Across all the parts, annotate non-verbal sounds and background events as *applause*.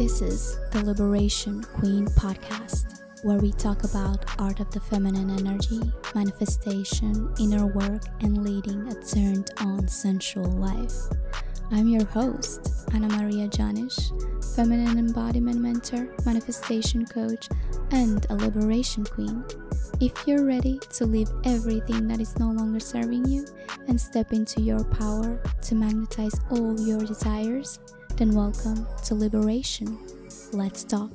This is the Liberation Queen podcast, where we talk about art of the feminine energy, manifestation, inner work, and leading a turned on sensual life. I'm your host, Anna Maria Janish, feminine embodiment mentor, manifestation coach, and a liberation queen. If you're ready to leave everything that is no longer serving you and step into your power to magnetize all your desires, then welcome to Liberation. Let's talk.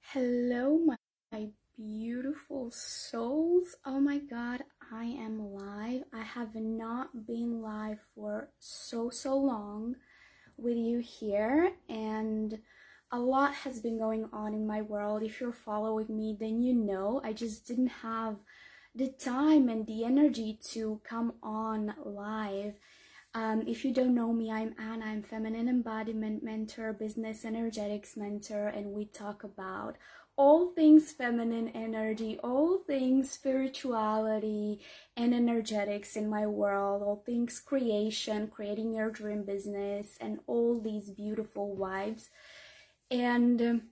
Hello, my beautiful souls. Oh my god, I am live. I have not been live for so, so long with you here, and a lot has been going on in my world. If you're following me, then you know I just didn't have the time and the energy to come on live. Um, if you don't know me, I'm Anna. I'm feminine embodiment mentor, business energetics mentor, and we talk about all things feminine energy, all things spirituality and energetics in my world, all things creation, creating your dream business, and all these beautiful vibes and um,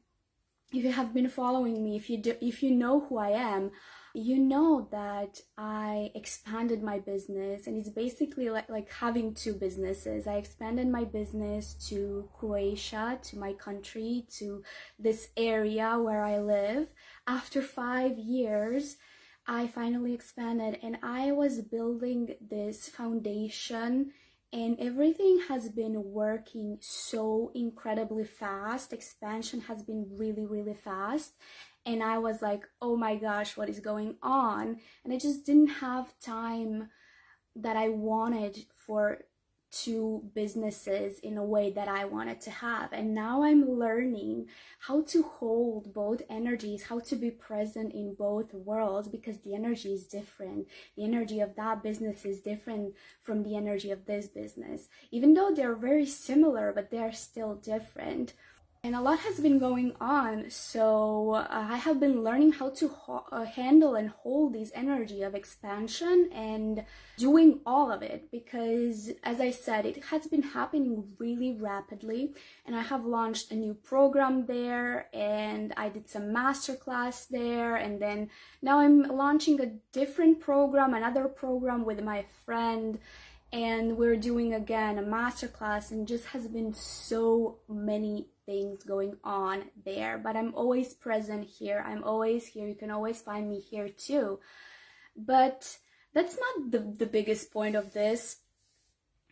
if you have been following me if you do, if you know who i am you know that i expanded my business and it's basically like, like having two businesses. I expanded my business to croatia to my country to this area where i live. After five years i finally expanded and i was building this foundation and everything has been working so incredibly fast. Expansion has been really really fast and i was like oh my gosh what is going on and i just didn't have time that i wanted for two businesses in a way that I wanted to have. And now I'm learning how to hold both energies, how to be present in both worlds because the energy is different. The energy of that business is different from the energy of this business. Even though they're very similar, but they're still different and a lot has been going on so uh, i have been learning how to uh, handle and hold this energy of expansion and doing all of it because as i said it has been happening really rapidly. And i have launched a new program there and i did some masterclass there and then now i'm launching a different program another program with my friend and we're doing again a masterclass and just has been so many things going on there. But i'm always present here. I'm always here. You can always find me here too. But that's not the, the biggest point of this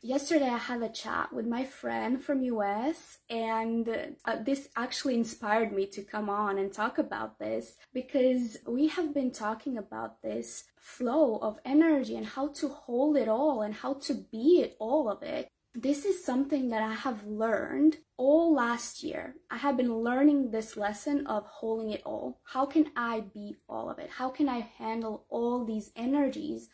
yesterday i had a chat with my friend from us and uh, this actually inspired me to come on and talk about this because we have been talking about this flow of energy and how to hold it all and how to be it all of it this is something that I have learned all last year. I have been learning this lesson of holding it all. How can I be all of it? How can I handle all these energies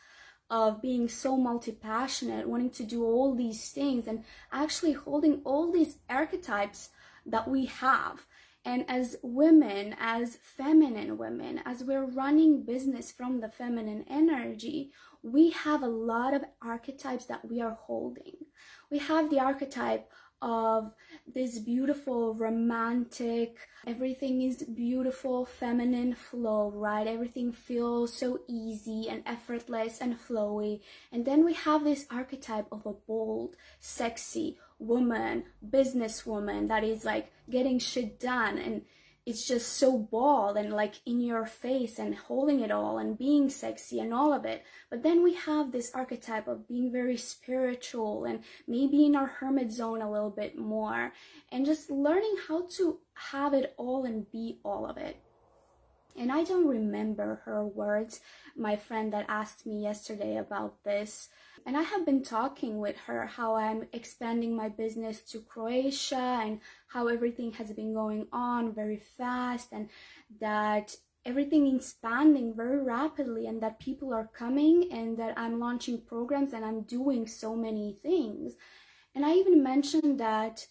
of being so multi-passionate, wanting to do all these things and actually holding all these archetypes that we have. And as women, as feminine women, as we're running business from the feminine energy, we have a lot of archetypes that we are holding we have the archetype of this beautiful romantic everything is beautiful feminine flow right? Everything feels so easy and effortless and flowy. And then we have this archetype of a bold sexy woman businesswoman that is like getting shit done and it's just so bold and like in your face and holding it all and being sexy and all of it. But then we have this archetype of being very spiritual and maybe in our hermit zone a little bit more and just learning how to have it all and be all of it. And I don't remember her words, my friend that asked me yesterday about this. And I have been talking with her how I'm expanding my business to Croatia and how everything has been going on very fast and that everything is expanding very rapidly and that people are coming and that I'm launching programs and I'm doing so many things. And I even mentioned that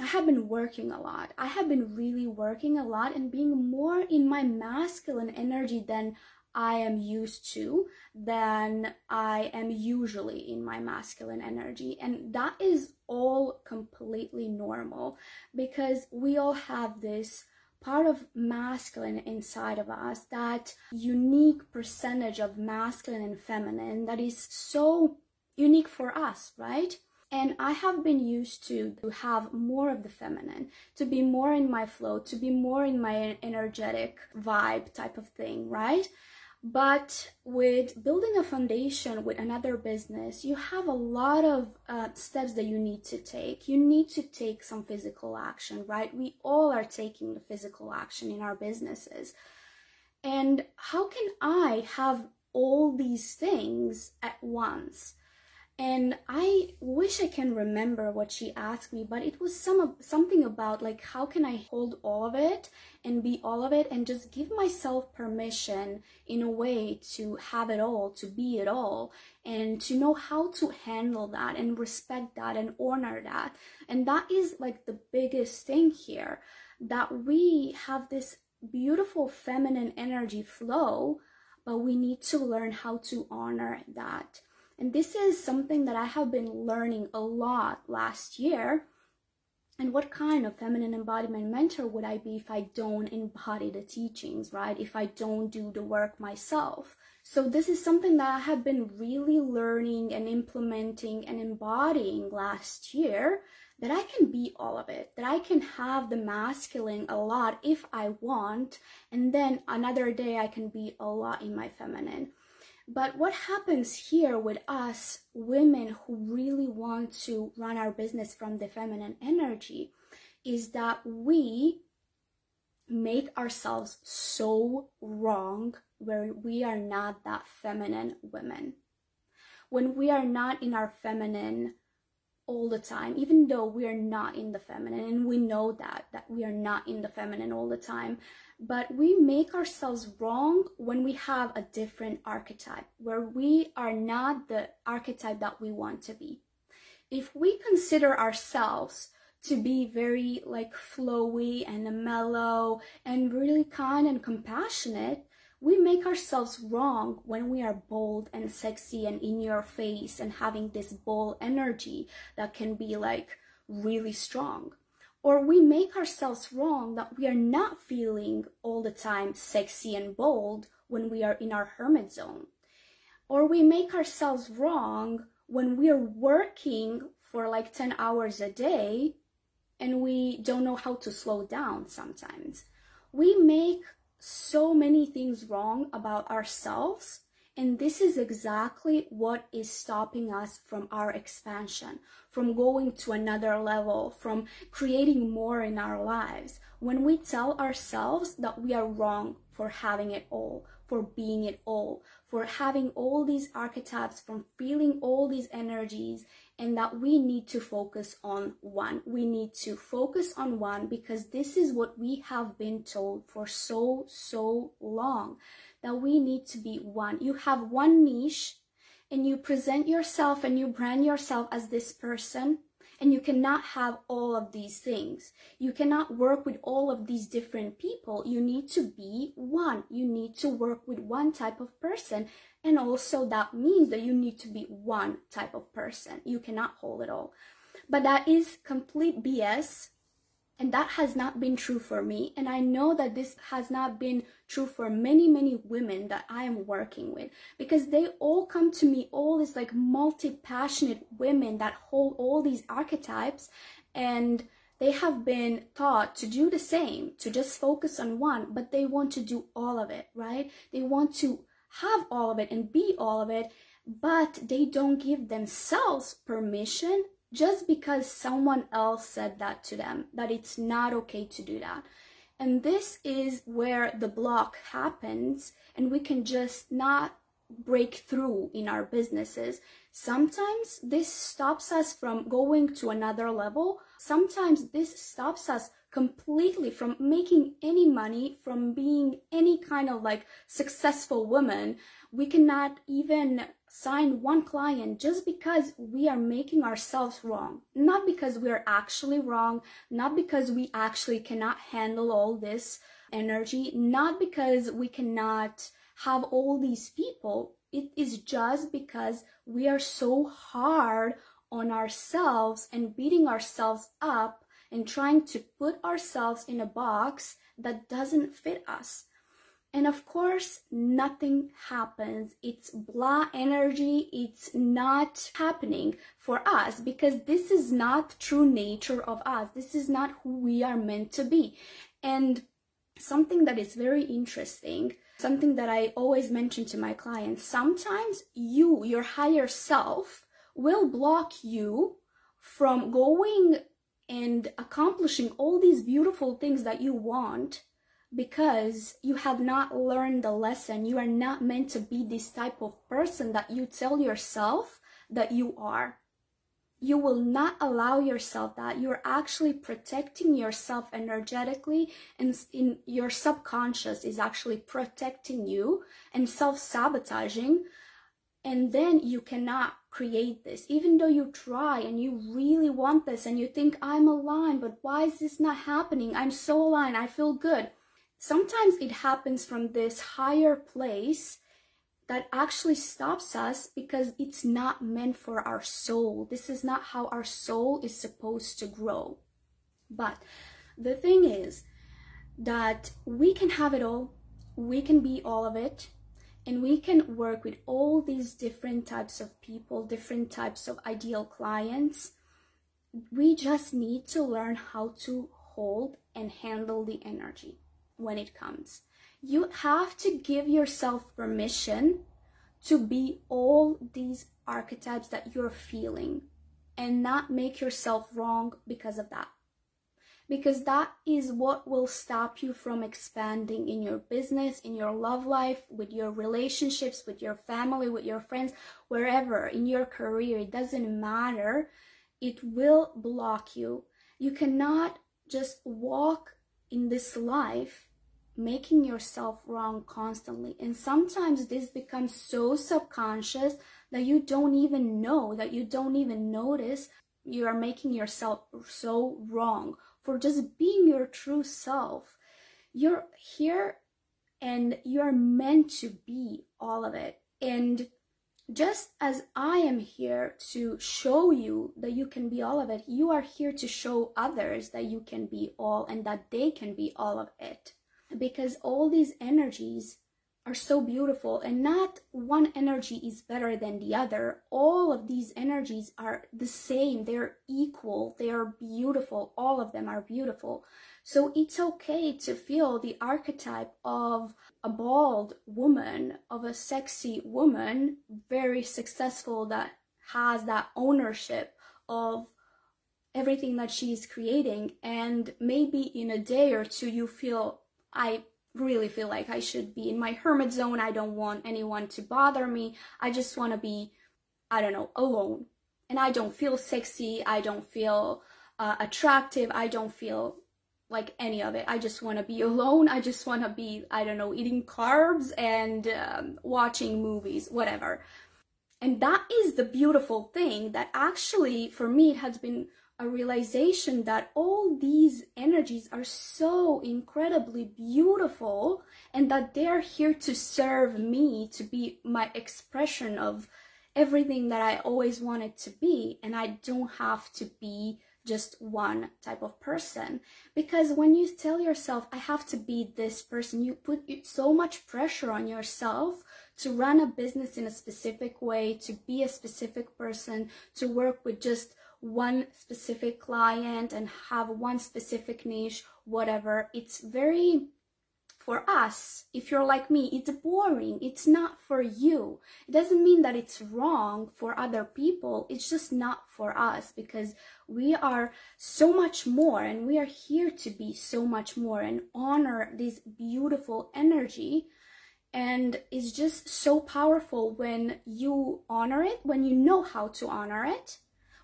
I have been working a lot. I have been really working a lot and being more in my masculine energy than I am used to, than I am usually in my masculine energy. And that is all completely normal because we all have this part of masculine inside of us, that unique percentage of masculine and feminine that is so unique for us, right? And I have been used to, to have more of the feminine, to be more in my flow, to be more in my energetic vibe type of thing, right? But with building a foundation with another business, you have a lot of uh, steps that you need to take. You need to take some physical action, right? We all are taking the physical action in our businesses. And how can I have all these things at once? And i wish i can remember what she asked me but it was some something about like how can i hold all of it and be all of it and just give myself permission in a way to have it all to be it all and to know how to handle that and respect that and honor that. And that is like the biggest thing here that we have this beautiful feminine energy flow but we need to learn how to honor that and this is something that I have been learning a lot last year. And what kind of feminine embodiment mentor would I be if I don't embody the teachings, right? If I don't do the work myself. So this is something that I have been really learning and implementing and embodying last year that I can be all of it, that I can have the masculine a lot if I want, and then another day I can be a lot in my feminine. But what happens here with us women who really want to run our business from the feminine energy is that we make ourselves so wrong where we are not that feminine women. When we are not in our feminine all the time, even though we are not in the feminine, and we know that, that we are not in the feminine all the time, but we make ourselves wrong when we have a different archetype, where we are not the archetype that we want to be. If we consider ourselves to be very like flowy and mellow and really kind and compassionate, we make ourselves wrong when we are bold and sexy and in your face and having this bold energy that can be like really strong. Or we make ourselves wrong that we are not feeling all the time sexy and bold when we are in our hermit zone. Or we make ourselves wrong when we are working for like 10 hours a day and we don't know how to slow down sometimes. We make so many things wrong about ourselves and this is exactly what is stopping us from our expansion, from going to another level, from creating more in our lives. When we tell ourselves that we are wrong for having it all, for being it all, for having all these archetypes, from feeling all these energies, and that we need to focus on one. We need to focus on one because this is what we have been told for so, so long that we need to be one. You have one niche and you present yourself and you brand yourself as this person and you cannot have all of these things. You cannot work with all of these different people. You need to be one. You need to work with one type of person. And also that means that you need to be one type of person. You cannot hold it all. But that is complete BS and that has not been true for me. And I know that this has not been true for many, many women that I am working with because they all come to me, all these like multi passionate women that hold all these archetypes and they have been taught to do the same, to just focus on one, but they want to do all of it, right? They want to have all of it and be all of it, but they don't give themselves permission just because someone else said that to them, that it's not okay to do that. And this is where the block happens, and we can just not break through in our businesses. Sometimes this stops us from going to another level. Sometimes this stops us completely from making any money, from being any kind of like successful woman. We cannot even sign one client just because we are making ourselves wrong. Not because we are actually wrong, not because we actually cannot handle all this energy, not because we cannot have all these people. It is just because we are so hard on ourselves and beating ourselves up and trying to put ourselves in a box that doesn't fit us. And of course, nothing happens. It's blah energy. It's not happening for us because this is not true nature of us. This is not who we are meant to be. And something that is very interesting, something that I always mention to my clients, sometimes you, your higher self, will block you from going and accomplishing all these beautiful things that you want because you have not learned the lesson. You are not meant to be this type of person that you tell yourself that you are. You will not allow yourself that. You're actually protecting yourself energetically, and in your subconscious is actually protecting you and self sabotaging. And then you cannot create this, even though you try and you really want this and you think, I'm aligned, but why is this not happening? I'm so aligned, I feel good sometimes it happens from this higher place that actually stops us because it's not meant for our soul. This is not how our soul is supposed to grow. But the thing is that we can have it all, we can be all of it, and we can work with all these different types of people, different types of ideal clients. We just need to learn how to hold and handle the energy when it comes. You have to give yourself permission to be all these archetypes that you're feeling and not make yourself wrong because of that. Because that is what will stop you from expanding in your business, in your love life, with your relationships, with your family, with your friends, wherever, in your career. It doesn't matter. It will block you. You cannot just walk in this life making yourself wrong constantly. And sometimes this becomes so subconscious that you don't even know, that you don't even notice you are making yourself so wrong for just being your true self. You're here and you're meant to be all of it. And just as I am here to show you that you can be all of it, you are here to show others that you can be all and that they can be all of it because all these energies are so beautiful and not one energy is better than the other. All of these energies are the same. They're equal. They are beautiful. All of them are beautiful. So it's okay to feel the archetype of a bald woman, of a sexy woman, very successful that has that ownership of everything that she's creating. And maybe in a day or two, you feel I really feel like I should be in my hermit zone. I don't want anyone to bother me. I just want to be, I don't know, alone. And I don't feel sexy. I don't feel uh, attractive. I don't feel like any of it. I just want to be *laughs* alone. I just want to be, I don't know, eating carbs and um, watching movies, whatever. And that is the beautiful thing that actually, for me, it has been a realization that all these energies are so incredibly beautiful and that they're here to serve me to be my expression of everything that I always wanted to be. And I don't have to be just one type of person. Because when you tell yourself I have to be this person you put so much pressure on yourself to run a business in a specific way to be a specific person to work with just one specific client and have one specific niche, whatever. It's very, for us, if you're like me, it's boring. It's not for you. It doesn't mean that it's wrong for other people. It's just not for us because we are so much more and we are here to be so much more and honor this beautiful energy and it's just so powerful when you honor it when you know how to honor it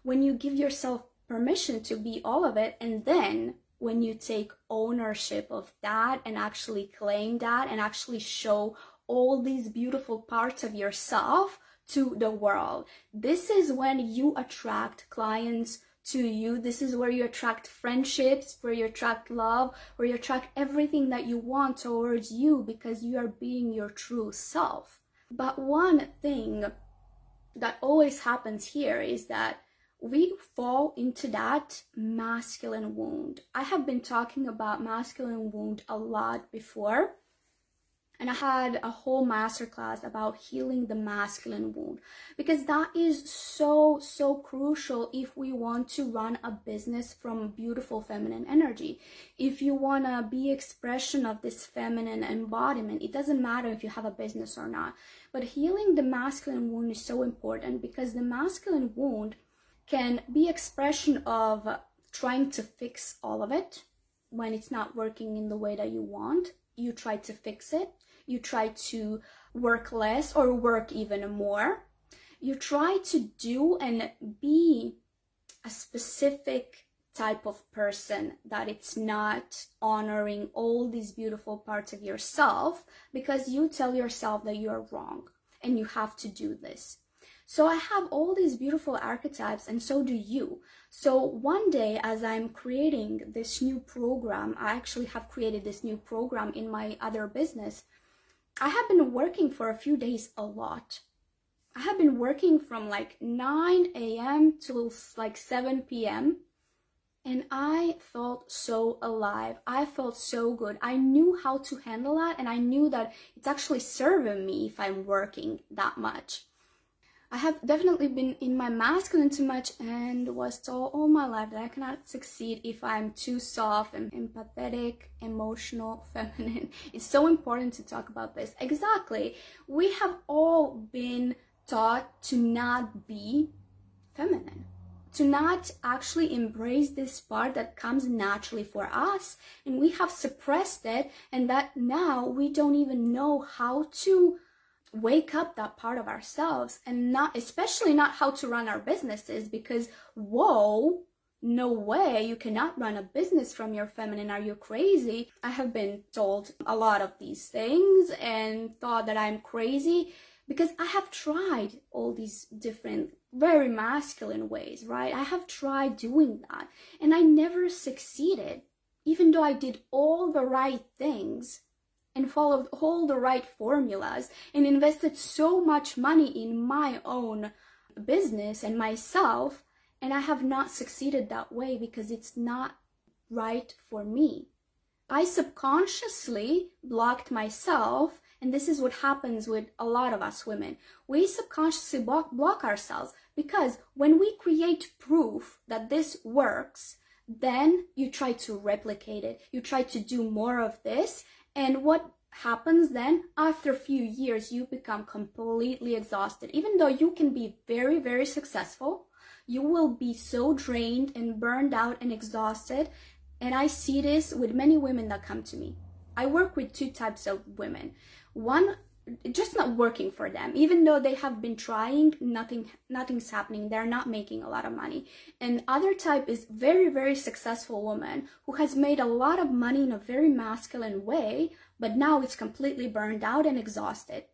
when you give yourself permission to be all of it and then when you take ownership of that and actually claim that and actually show all these beautiful parts of yourself to the world. This is when you attract clients to you. This is where you attract friendships, where you attract love, where you attract everything that you want towards you because you are being your true self. But one thing that always happens here is that we fall into that masculine wound. I have been talking about masculine wound a lot before and I had a whole masterclass about healing the masculine wound because that is so, so crucial if we want to run a business from beautiful feminine energy. If you want to be expression of this feminine embodiment, it doesn't matter if you have a business or not. But healing the masculine wound is so important because the masculine wound can be expression of trying to fix all of it when it's not working in the way that you want. You try to fix it you try to work less or work even more. You try to do and be a specific type of person that it's not honoring all these beautiful parts of yourself because you tell yourself that you are wrong and you have to do this. So I have all these beautiful archetypes and so do you. So one day as I'm creating this new program, I actually have created this new program in my other business I have been working for a few days a lot. I have been working from like 9 a.m. till like 7 p.m. And I felt so alive. I felt so good. I knew how to handle that and I knew that it's actually serving me if I'm working that much. I have definitely been in my masculine too much and was told all my life that I cannot succeed if I'm too soft and empathetic, emotional, *laughs* feminine. It's so important to talk about this. Exactly. We have all been taught to not be feminine to not actually embrace this part that comes naturally for us and we have suppressed it and that now we don't even know how to wake up that part of ourselves and not especially not how to run our businesses because whoa no way you cannot run a business from your feminine. Are you crazy? I have been told a lot of these things and thought that i'm crazy because i have tried all these different very masculine ways right? I have tried doing that and i never succeeded even though i did all the right things and followed all the right formulas and invested so much money in my own business and myself and I have not succeeded that way because it's not right for me. I subconsciously blocked myself and this is what happens with a lot of us women. We subconsciously block, block ourselves because when we create proof that this works, then you try to replicate it. You try to do more of this and what happens then? After a few years you become completely exhausted. Even though you can be very very successful you will be so drained and burned out and exhausted. And i see this with many women that come to me. I work with two types of women. One just not working for them. Even though they have been trying nothing nothing's happening. They're not making a lot of money. And other type is very very successful woman who has made a lot of money in a very masculine way but now it's completely burned out and exhausted.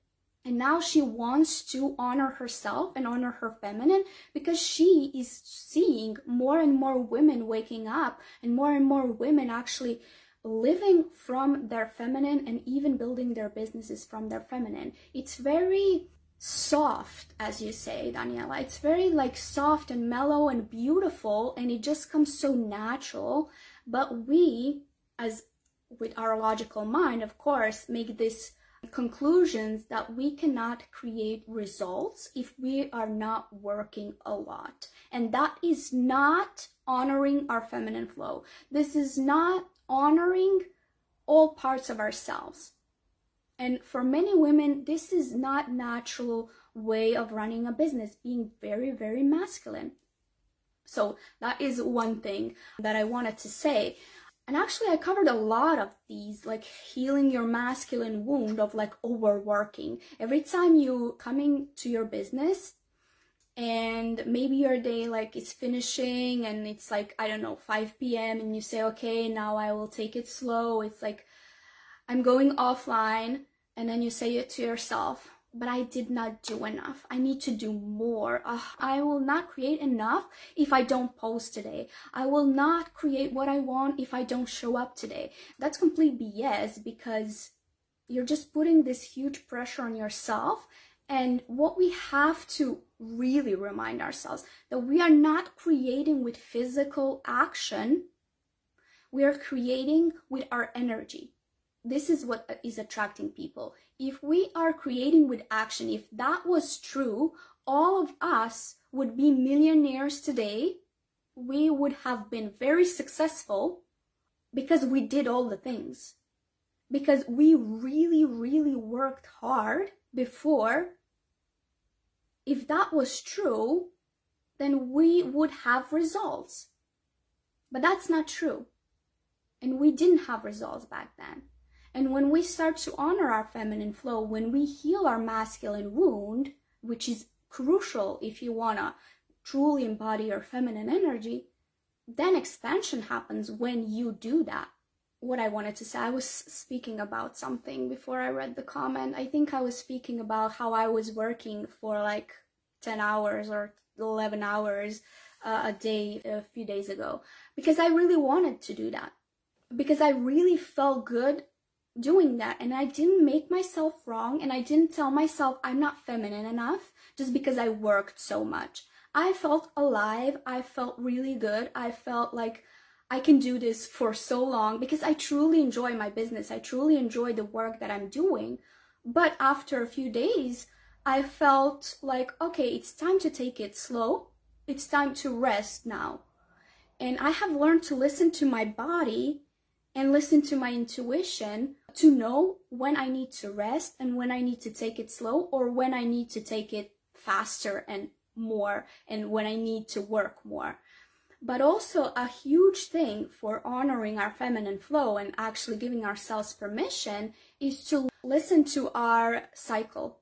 And now she wants to honor herself and honor her feminine because she is seeing more and more women waking up and more and more women actually living from their feminine and even building their businesses from their feminine. It's very soft, as you say, Daniela. It's very like soft and mellow and beautiful, and it just comes so natural. But we, as with our logical mind, of course, make this conclusions that we cannot create results if we are not working a lot. And that is not honoring our feminine flow. This is not honoring all parts of ourselves. And for many women, this is not natural way of running a business, being very, very masculine. So that is one thing that I wanted to say. And actually, I covered a lot of these, like healing your masculine wound of like overworking. Every time you coming to your business, and maybe your day like is finishing and it's like i don't know 5 p.m and you say okay now i will take it slow. It's like i'm going offline and then you say it to yourself but i did not do enough. I need to do more. I will not create enough if i don't post today. I will not create what i want if i don't show up today. That's complete bs because you're just putting this huge pressure on yourself and what we have to really remind ourselves that we are not creating with physical action, we are creating with our energy. This is what is attracting people. If we are creating with action, if that was true, all of us would be millionaires today. We would have been very successful because we did all the things. Because we really, really worked hard before, if that was true, then we would have results. But that's not true. And we didn't have results back then. And when we start to honor our feminine flow, when we heal our masculine wound, which is crucial if you want to truly embody your feminine energy, then expansion happens when you do that what I wanted to say. I was speaking about something before I read the comment. I think I was speaking about how I was working for like 10 hours or 11 hours uh, a day a few days ago because I really wanted to do that. Because I really felt good doing that and I didn't make myself wrong and I didn't tell myself I'm not feminine enough just because I worked so much. I felt alive. I felt really good. I felt like I can do this for so long because I truly enjoy my business. I truly enjoy the work that I'm doing. But after a few days, I felt like, okay, it's time to take it slow. It's time to rest now. And I have learned to listen to my body and listen to my intuition to know when I need to rest and when I need to take it slow or when I need to take it faster and more and when I need to work more. But also a huge thing for honoring our feminine flow and actually giving ourselves permission is to listen to our cycle,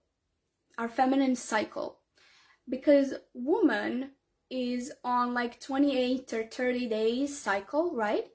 our feminine cycle. Because woman is on like 28 or 30 days cycle, right?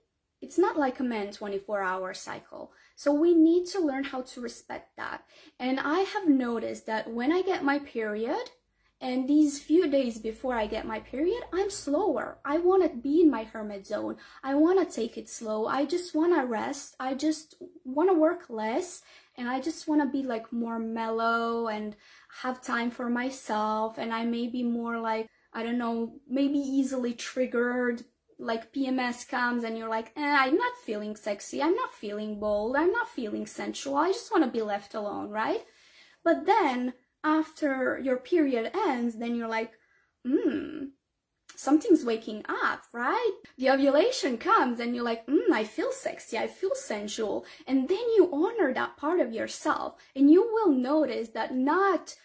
It's not like a man 24 hour cycle. So we need to learn how to respect that. And I have noticed that when I get my period, and these few days before I get my period, I'm slower. I want to be in my hermit zone. I want to take it slow. I just want to rest. I just want to work less. And I just want to be like more mellow and have time for myself. And I may be more like, I don't know, maybe easily triggered. Like PMS comes and you're like, eh, I'm not feeling sexy. I'm not feeling bold. I'm not feeling sensual. I just want to be left alone, right? But then after your period ends, then you're like, hmm, something's waking up, right? The ovulation comes and you're like, hmm, I feel sexy, I feel sensual. And then you honor that part of yourself and you will notice that not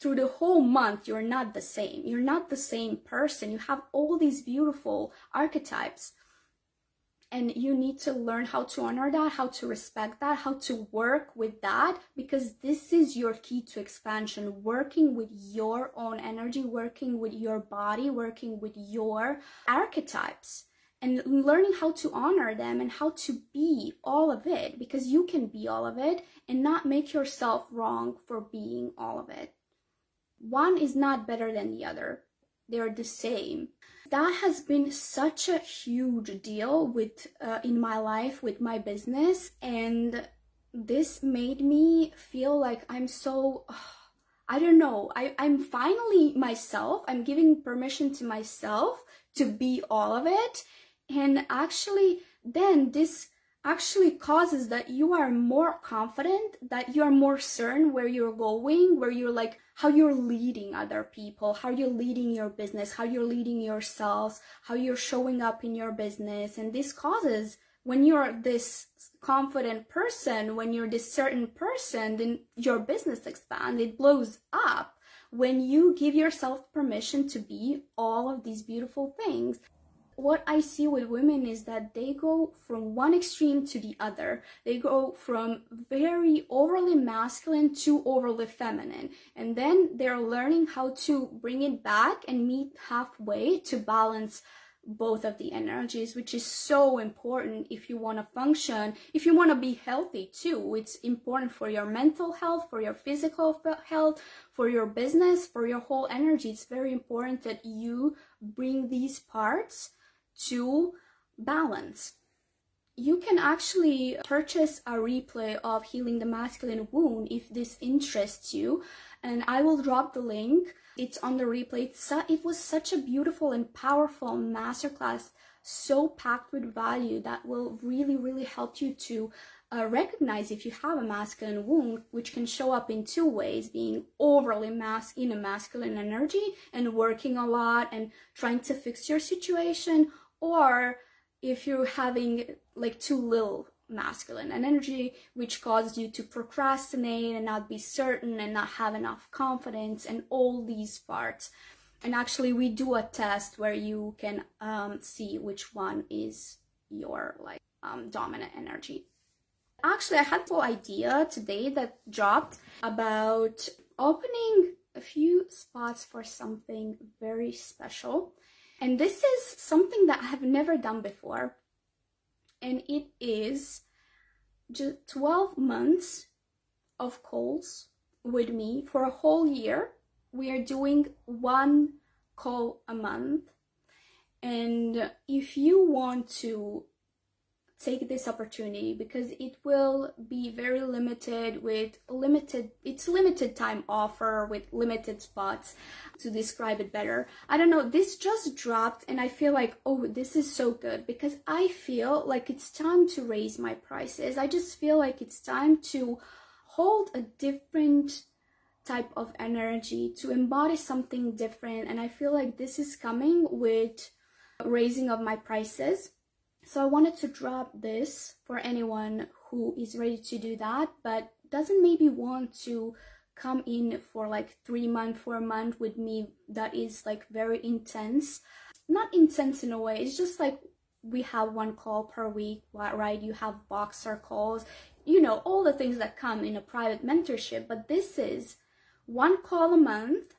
through the whole month, you're not the same. You're not the same person. You have all these beautiful archetypes and you need to learn how to honor that, how to respect that, how to work with that, because this is your key to expansion. Working with your own energy, working with your body, working with your archetypes, and learning how to honor them and how to be all of it, because you can be all of it and not make yourself wrong for being all of it. One is not better than the other, they're the same that has been such a huge deal with uh, in my life with my business and this made me feel like i'm so uh, *sighs* i don't know I, i'm finally myself i'm giving permission to myself to be all of it and actually then this actually causes that you are more confident, that you are more certain where you're going, where you're like how you're leading other people, how you're leading your business, how you're leading yourselves, how you're showing up in your business. And this causes when you're this confident person, when you're this certain person, then your business expands, it blows up when you give yourself permission to be all of these beautiful things what I see with women is that they go from one extreme to the other. They go from very overly masculine to overly feminine. And then they're learning how to bring it back and meet halfway to balance both of the energies, which is so important if you want to function, if you want to be healthy too. It's important for your mental health, for your physical health, for your business, for your whole energy. It's very important that you bring these parts to balance. You can actually purchase a replay of Healing the Masculine Wound if this interests you, and I will drop the link. It's on the replay. it was such a beautiful and powerful masterclass, so packed with value that will really, really help you to uh, recognize if you have a masculine wound, which can show up in two ways being overly mas- in a masculine energy and working a lot and trying to fix your situation, or if you're having like too little masculine energy, which causes you to procrastinate and not be certain and not have enough confidence and all these parts. And actually, we do a test where you can um, see which one is your like um, dominant energy. Actually, I had a idea today that dropped about opening a few spots for something very special. And this is something that I have never done before. And it is just 12 months of calls with me for a whole year. We are doing one call a month. And if you want to take this opportunity because it will be very limited with limited it's limited time offer with limited spots to describe it better. I don't know this just dropped and i feel like oh this is so good because i feel like it's time to raise my prices. I just feel like it's time to hold a different type of energy to embody something different. And i feel like this is coming with raising of my prices so I wanted to drop this for anyone who is ready to do that, but doesn't maybe want to come in for like three month, four month with me that is like very intense. Not intense in a way, it's just like we have one call per week, right? You have Voxer calls, you know, all the things that come in a private mentorship, but this is one call a month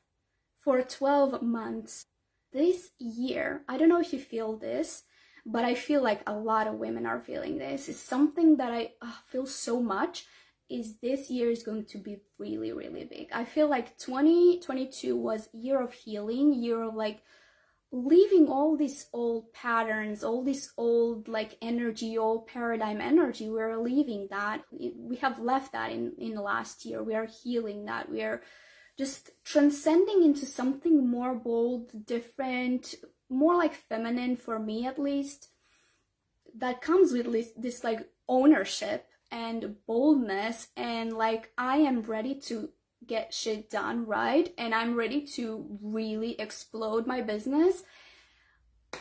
for 12 months. This year, I don't know if you feel this, but I feel like a lot of women are feeling this. It's something that I uh, feel so much is this year is going to be really really big. I feel like 2022 was year of healing, year of like leaving all these old patterns, all this old like energy, old paradigm energy. We're leaving that. We have left that in in the last year. We are healing that. We are just transcending into something more bold, different, more like feminine for me at least that comes with this, this like ownership and boldness and like I am ready to get shit done right? And I'm ready to really explode my business.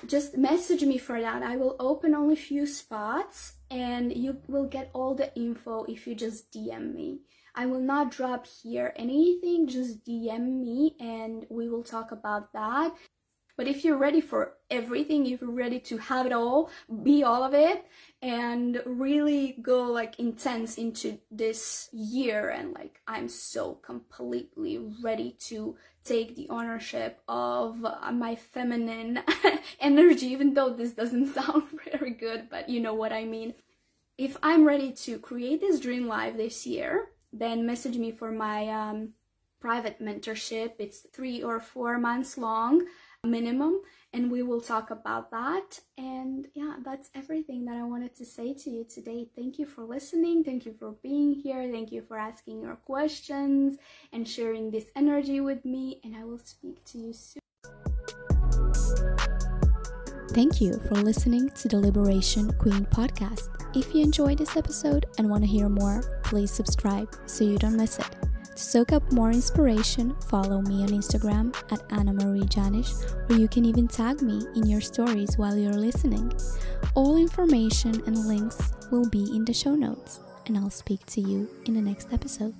Just message me for that. I will open only few spots and you will get all the info if you just DM me. I will not drop here anything. Just DM me and we will talk about that but if you're ready for everything, if you're ready to have it all, be all of it, and really go like intense into this year, and like I'm so completely ready to take the ownership of my feminine *laughs* energy, even though this doesn't *laughs* sound very good, but you know what I mean. If I'm ready to create this dream life this year, then message me for my um, private mentorship. It's three or four months long minimum and we will talk about that. And yeah that's everything that i wanted to say to you today. Thank you for listening. Thank you for being here. Thank you for asking your questions and sharing this energy with me. And i will speak to you soon. Thank you for listening to the Liberation Queen podcast. If you enjoyed this episode and want to hear more, please subscribe so you don't miss it. To soak up more inspiration, follow me on Instagram at Anna Marie Janish, or you can even tag me in your stories while you're listening. All information and links will be in the show notes, and I'll speak to you in the next episode.